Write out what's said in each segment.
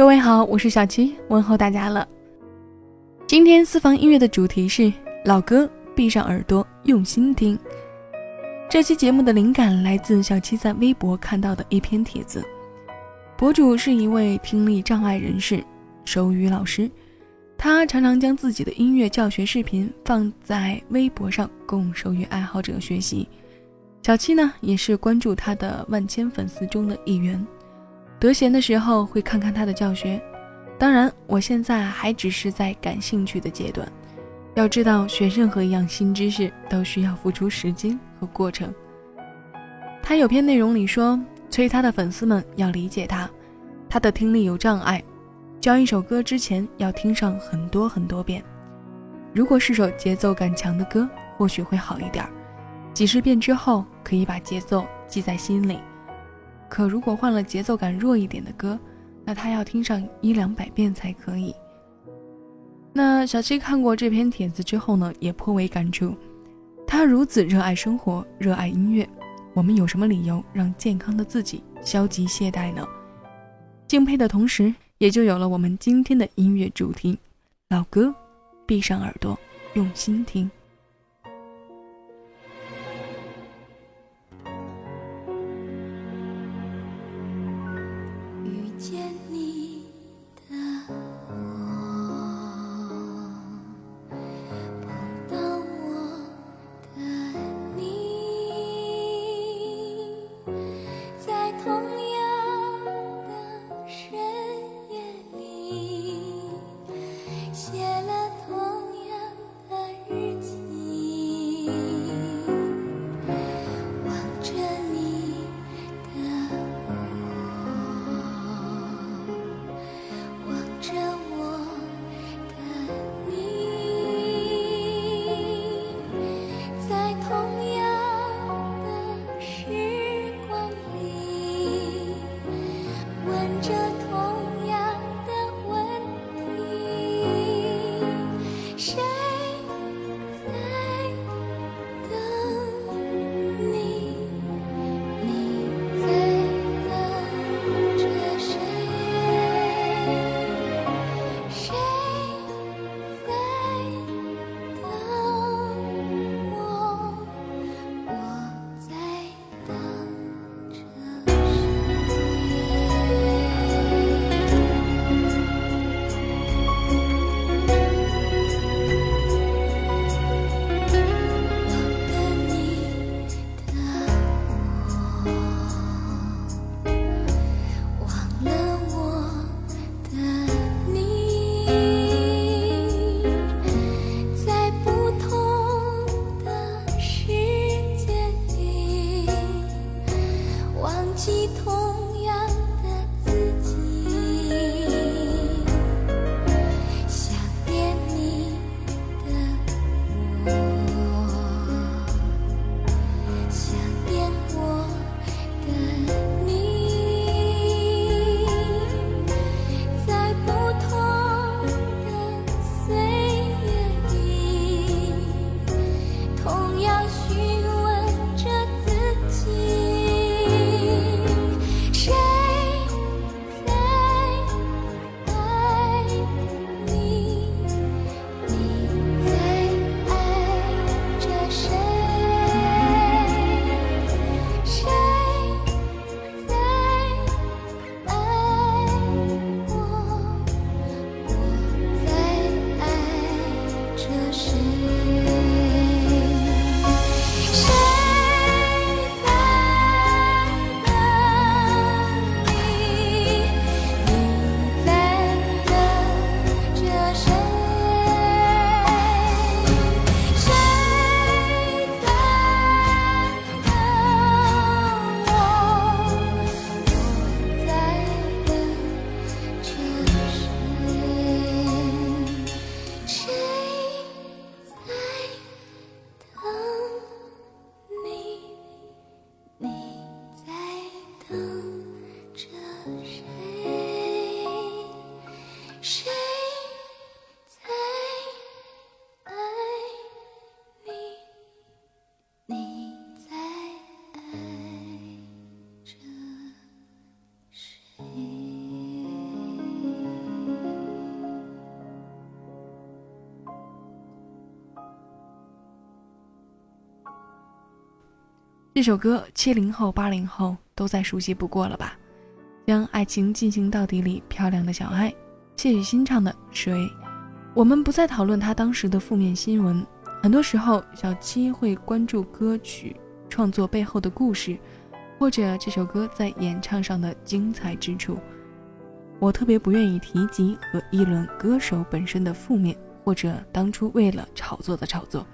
各位好，我是小七，问候大家了。今天私房音乐的主题是老歌，闭上耳朵，用心听。这期节目的灵感来自小七在微博看到的一篇帖子，博主是一位听力障碍人士，手语老师，他常常将自己的音乐教学视频放在微博上供手语爱好者学习。小七呢，也是关注他的万千粉丝中的一员。得闲的时候会看看他的教学，当然，我现在还只是在感兴趣的阶段。要知道，学任何一样新知识都需要付出时间和过程。他有篇内容里说，催他的粉丝们要理解他，他的听力有障碍，教一首歌之前要听上很多很多遍。如果是首节奏感强的歌，或许会好一点，几十遍之后可以把节奏记在心里。可如果换了节奏感弱一点的歌，那他要听上一两百遍才可以。那小七看过这篇帖子之后呢，也颇为感触。他如此热爱生活，热爱音乐，我们有什么理由让健康的自己消极懈怠呢？敬佩的同时，也就有了我们今天的音乐主题：老歌，闭上耳朵，用心听。这首歌，七零后、八零后都再熟悉不过了吧？将爱情进行到底里，漂亮的小爱，谢雨欣唱的《谁》。我们不再讨论他当时的负面新闻，很多时候小七会关注歌曲创作背后的故事，或者这首歌在演唱上的精彩之处。我特别不愿意提及和议论歌手本身的负面，或者当初为了炒作的炒作。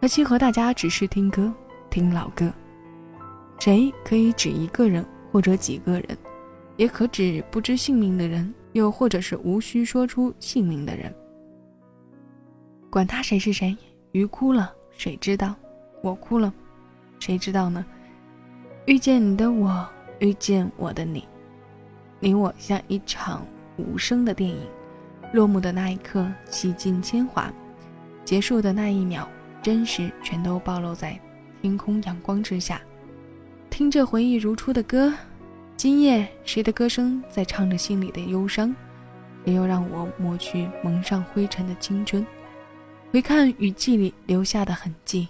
小七和大家只是听歌，听老歌。谁可以指一个人或者几个人，也可指不知姓名的人。又或者是无需说出姓名的人，管他谁是谁，鱼哭了谁知道？我哭了，谁知道呢？遇见你的我，遇见我的你，你我像一场无声的电影，落幕的那一刻洗尽铅华，结束的那一秒，真实全都暴露在天空阳光之下，听着回忆如初的歌。今夜，谁的歌声在唱着心里的忧伤？谁又让我抹去蒙上灰尘的青春，回看雨季里留下的痕迹。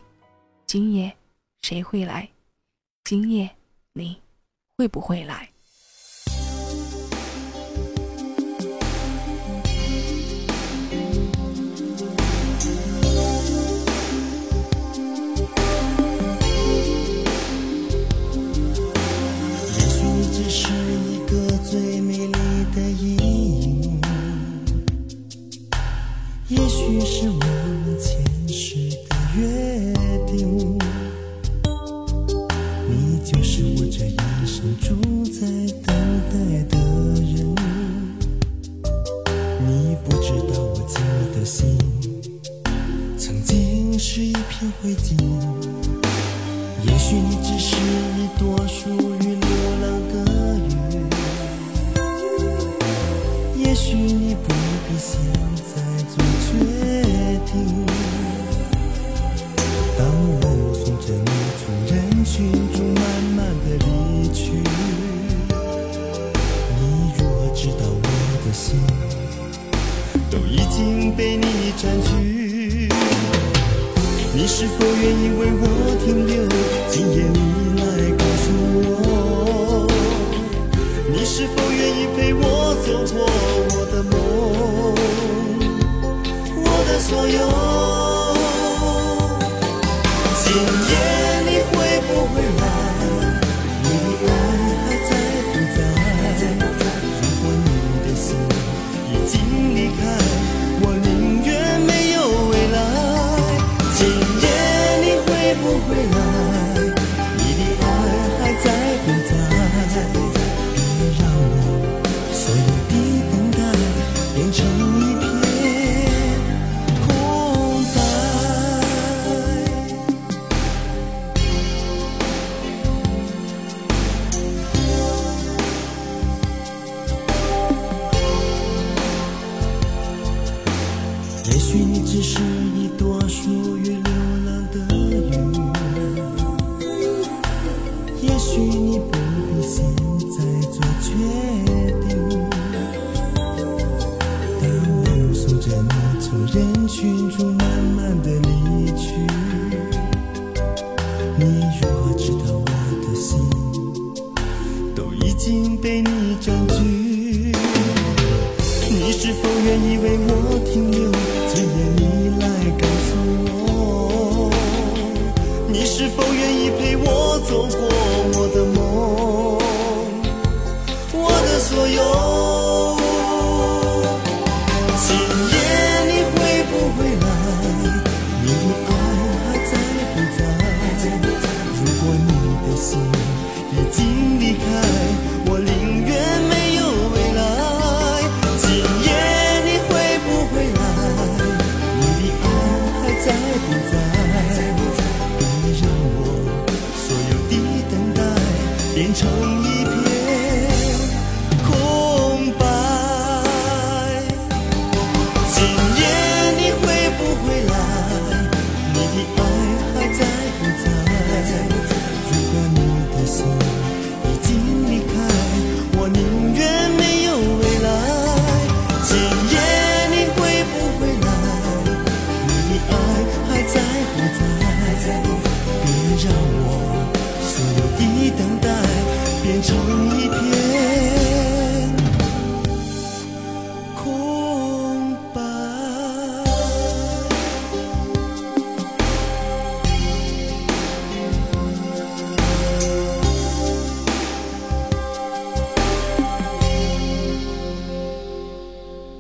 今夜，谁会来？今夜，你会不会来？也许你只是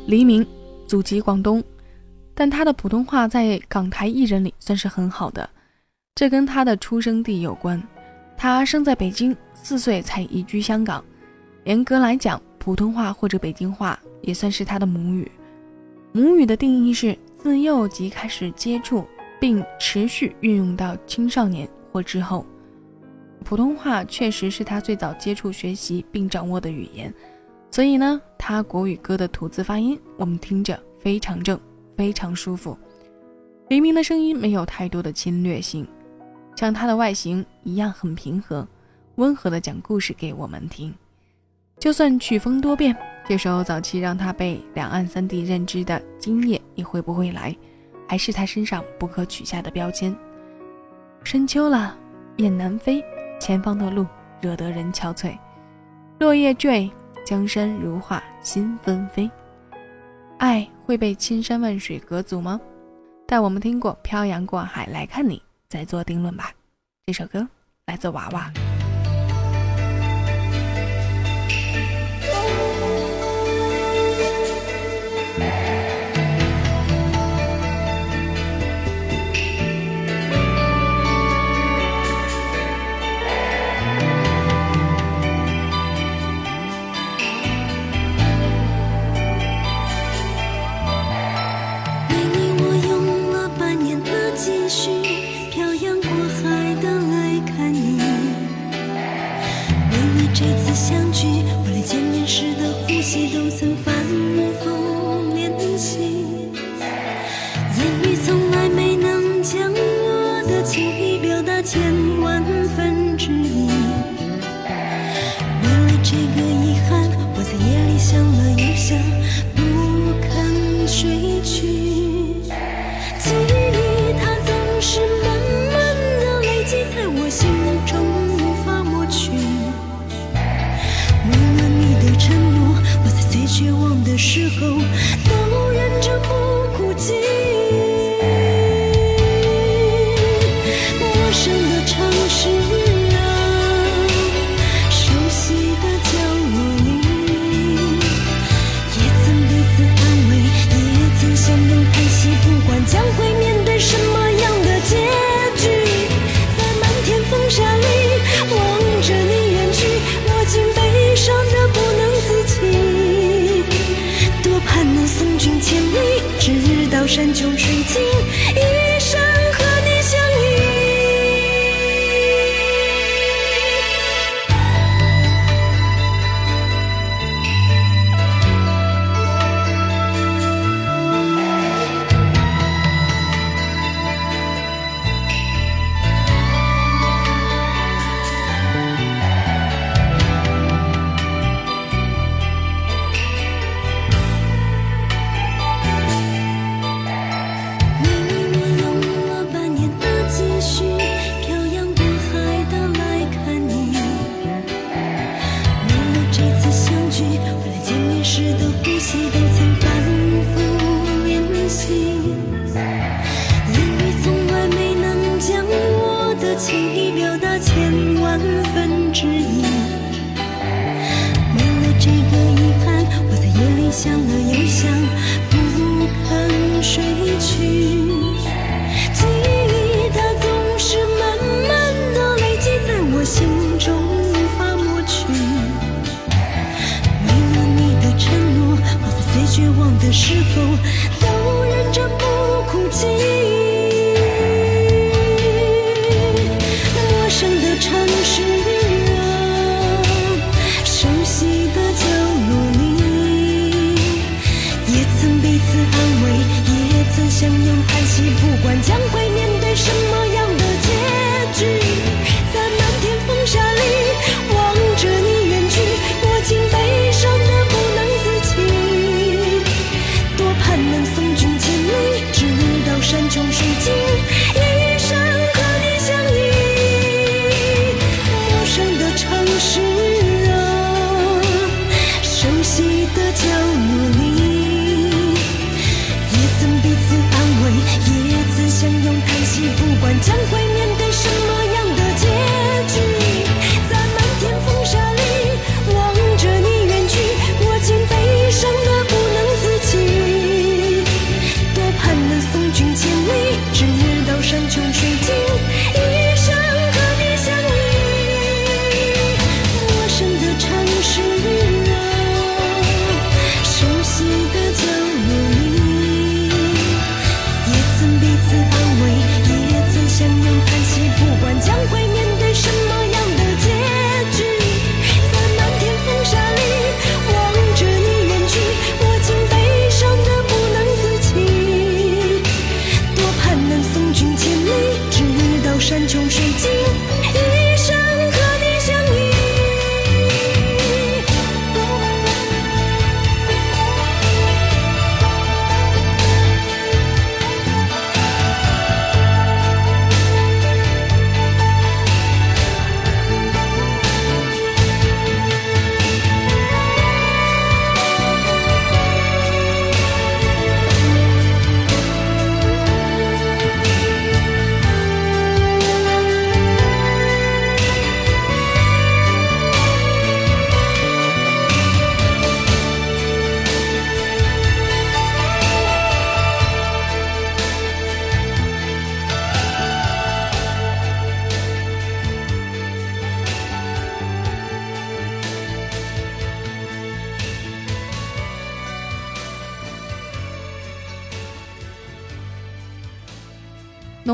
黎明，祖籍广东，但他的普通话在港台艺人里算是很好的，这跟他的出生地有关。他生在北京，四岁才移居香港。严格来讲，普通话或者北京话也算是他的母语。母语的定义是自幼即开始接触，并持续运用到青少年或之后。普通话确实是他最早接触、学习并掌握的语言。所以呢，他国语歌的吐字发音，我们听着非常正，非常舒服。黎明的声音没有太多的侵略性，像他的外形一样很平和，温和的讲故事给我们听。就算曲风多变，这首早期让他被两岸三地认知的《今夜你会不会来》，还是他身上不可取下的标签。深秋了，雁南飞，前方的路惹得人憔悴，落叶坠。江山如画，心纷飞。爱会被千山万水隔阻吗？待我们听过《漂洋过海来看你》，再做定论吧。这首歌来自娃娃。想相拥叹息。不管将会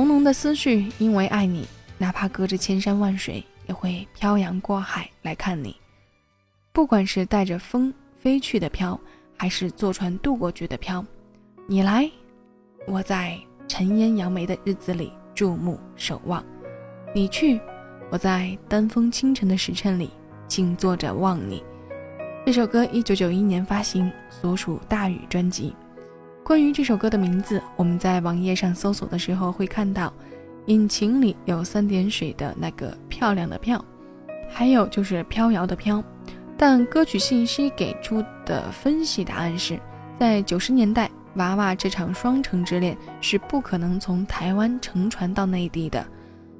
浓浓的思绪，因为爱你，哪怕隔着千山万水，也会漂洋过海来看你。不管是带着风飞去的飘，还是坐船渡过去的飘，你来，我在尘烟扬眉的日子里注目守望；你去，我在丹枫清晨的时辰里静坐着望你。这首歌一九九一年发行，所属大宇专辑。关于这首歌的名字，我们在网页上搜索的时候会看到，引擎里有三点水的那个漂亮的漂，还有就是飘摇的飘。但歌曲信息给出的分析答案是，在九十年代，娃娃这场双城之恋是不可能从台湾乘船到内地的，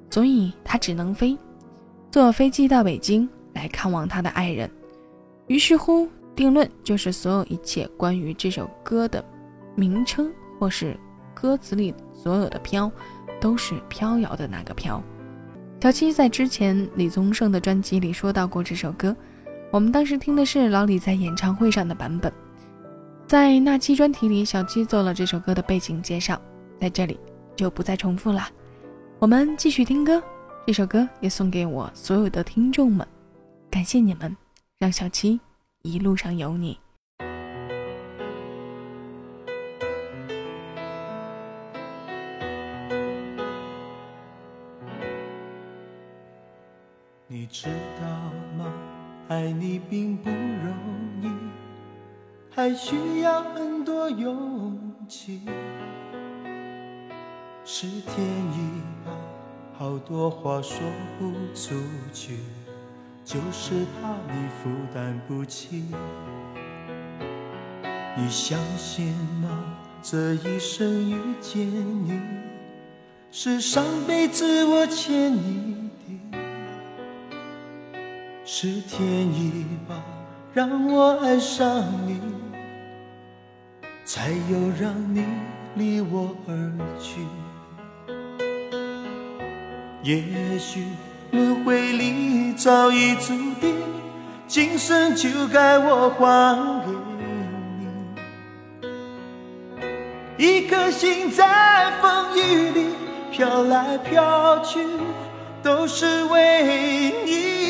所以他只能飞，坐飞机到北京来看望他的爱人。于是乎，定论就是所有一切关于这首歌的。名称或是歌词里所有的“飘”，都是飘摇的那个“飘”。小七在之前李宗盛的专辑里说到过这首歌，我们当时听的是老李在演唱会上的版本。在那期专题里，小七做了这首歌的背景介绍，在这里就不再重复了。我们继续听歌，这首歌也送给我所有的听众们，感谢你们，让小七一路上有你。知道吗？爱你并不容易，还需要很多勇气。是天意吧，好多话说不出去，就是怕你负担不起。你相信吗？这一生遇见你，是上辈子我欠你。是天意吧，让我爱上你，才有让你离我而去。也许轮回里早已注定，今生就该我还给你。一颗心在风雨里飘来飘去，都是为你。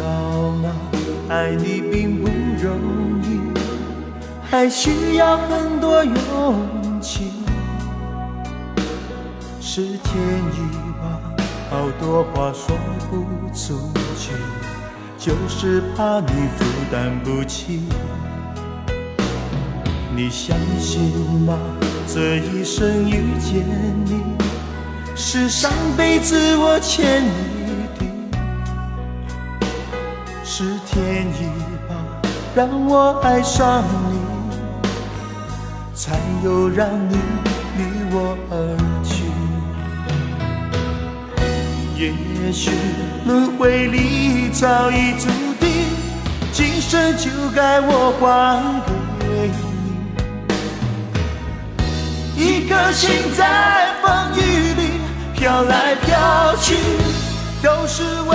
道吗？爱你并不容易，还需要很多勇气。是天意吧，好多话说不出去，就是怕你负担不起。你相信吗？这一生遇见你，是上辈子我欠你。天意吧，让我爱上你，才有让你离我而去。也许轮回里早已注定，今生就该我还给你。一颗心在风雨里飘来飘去，都是为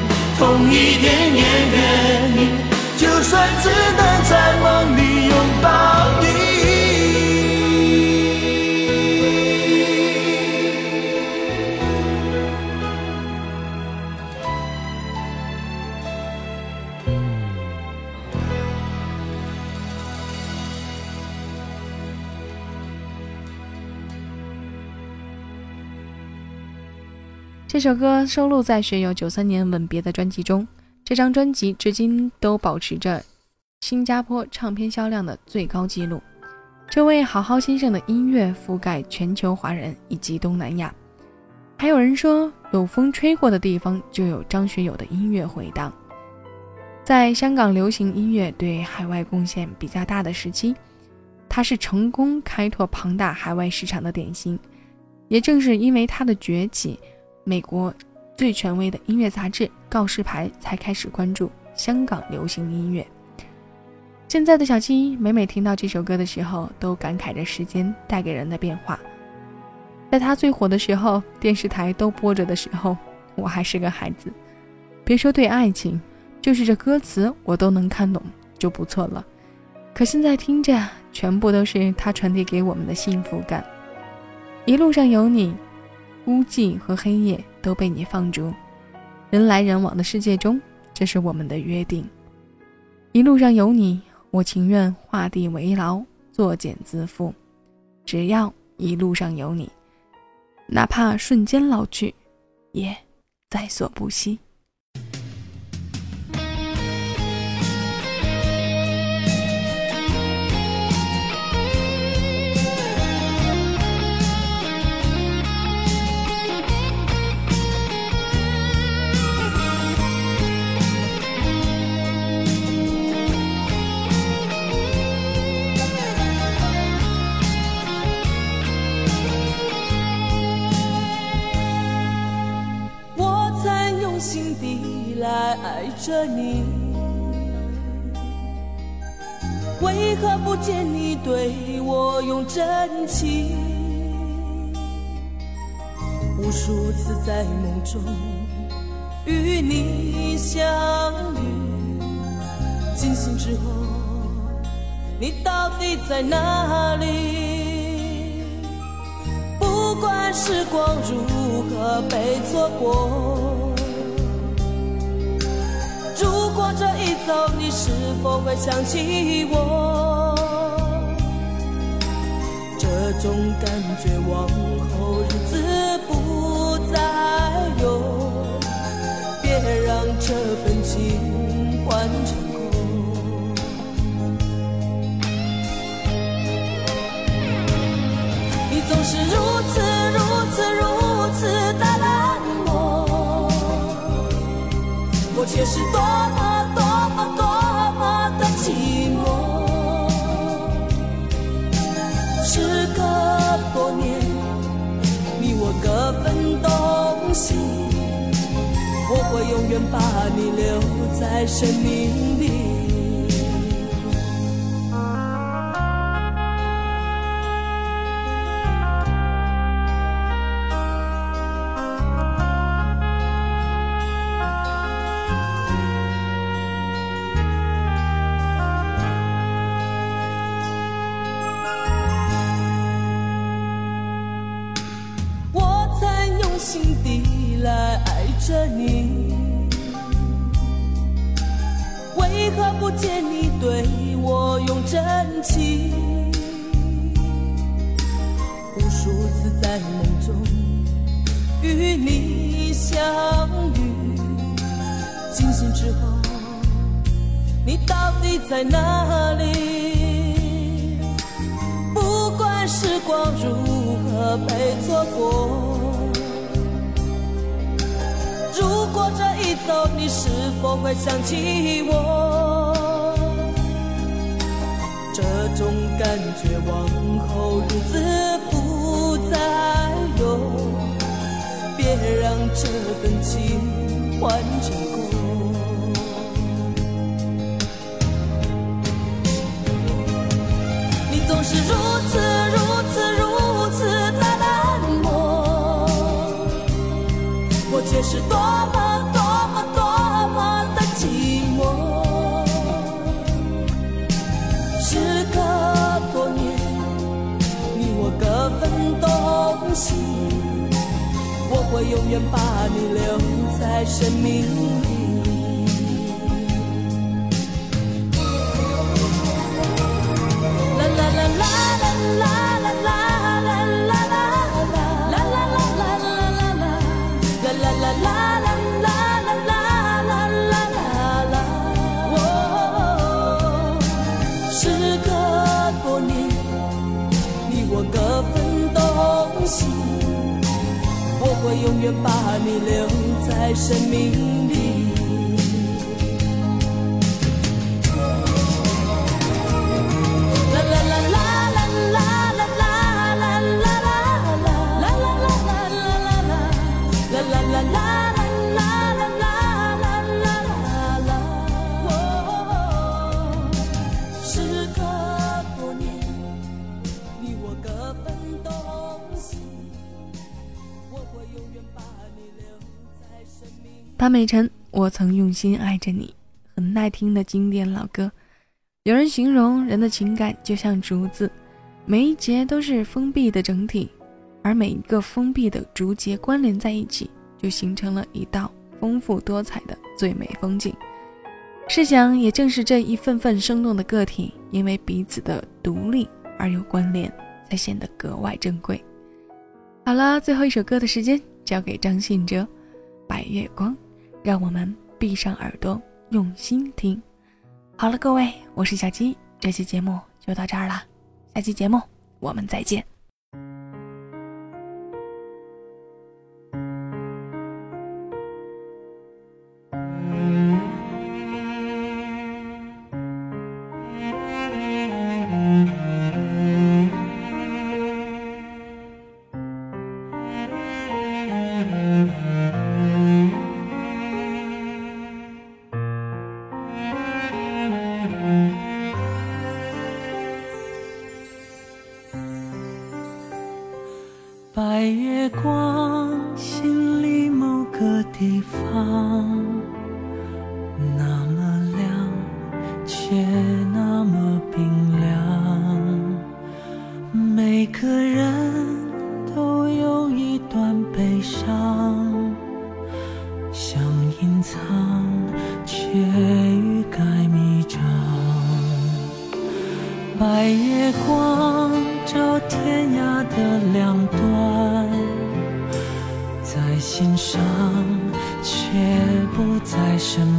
痛一点也愿意，就算只能在梦里拥抱你。这首歌收录在学友九三年《吻别》的专辑中。这张专辑至今都保持着新加坡唱片销量的最高纪录。这位好好先生的音乐覆盖全球华人以及东南亚。还有人说，有风吹过的地方就有张学友的音乐回荡。在香港流行音乐对海外贡献比较大的时期，他是成功开拓庞大海外市场的典型。也正是因为他的崛起。美国最权威的音乐杂志《告示牌》才开始关注香港流行音乐。现在的小七每每听到这首歌的时候，都感慨着时间带给人的变化。在他最火的时候，电视台都播着的时候，我还是个孩子。别说对爱情，就是这歌词我都能看懂就不错了。可现在听着，全部都是他传递给我们的幸福感。一路上有你。孤寂和黑夜都被你放逐，人来人往的世界中，这是我们的约定。一路上有你，我情愿画地为牢，作茧自缚。只要一路上有你，哪怕瞬间老去，也在所不惜。情？无数次在梦中与你相遇，惊醒之后，你到底在哪里？不管时光如何被错过。如果这一走，你是否会想起我？这种感觉往后日子不再有，别让这份情换成空。你总是如此如此如此的冷漠，我却是多把你留在生命里。我曾用心的来爱着你。为何不见你对我用真情？无数次在梦中与你相遇，惊醒之后，你到底在哪里？不管时光如何被错过。如果这一走，你是否会想起我？这种感觉往后日子不再有，别让这份情换成空。你总是如我永远把你留在生命里。啦啦啦啦啦啦。我永远把你留在生命潘美辰，我曾用心爱着你，很耐听的经典老歌。有人形容人的情感就像竹子，每一节都是封闭的整体，而每一个封闭的竹节关联在一起，就形成了一道丰富多彩的最美风景。试想，也正是这一份份生动的个体，因为彼此的独立而有关联，才显得格外珍贵。好了，最后一首歌的时间交给张信哲，《白月光》，让我们闭上耳朵，用心听。好了，各位，我是小鸡，这期节目就到这儿了，下期节目我们再见。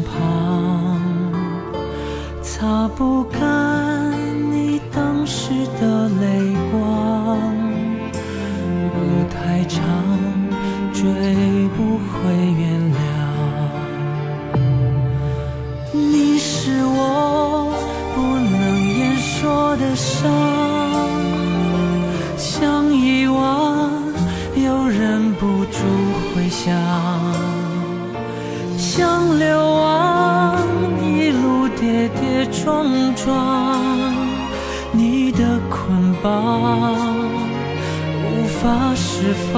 旁，擦不干你当时的泪光。路太长，追不回原谅。你是我不能言说的伤，想遗忘又忍不住回想，想流亡撞撞，你的捆绑无法释放。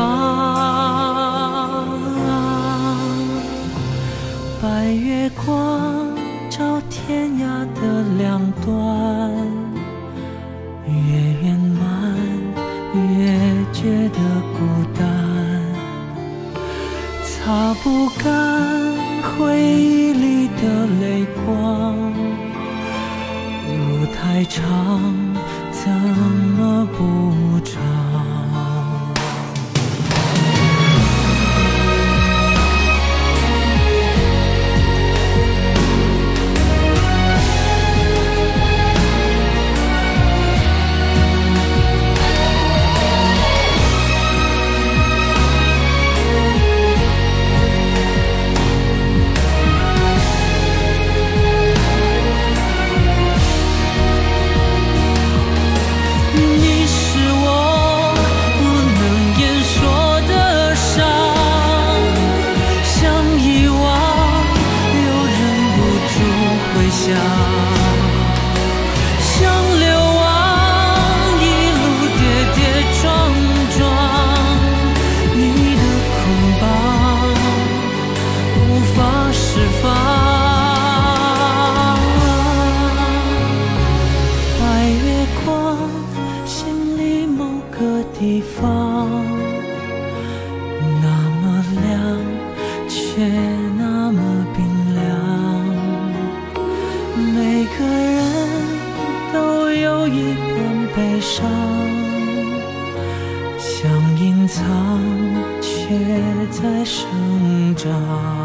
白月光照天涯的两端，越圆满越觉得孤单，擦不干回忆太长怎么补偿光，那么亮，却那么冰凉。每个人都有一片悲伤，想隐藏，却在生长。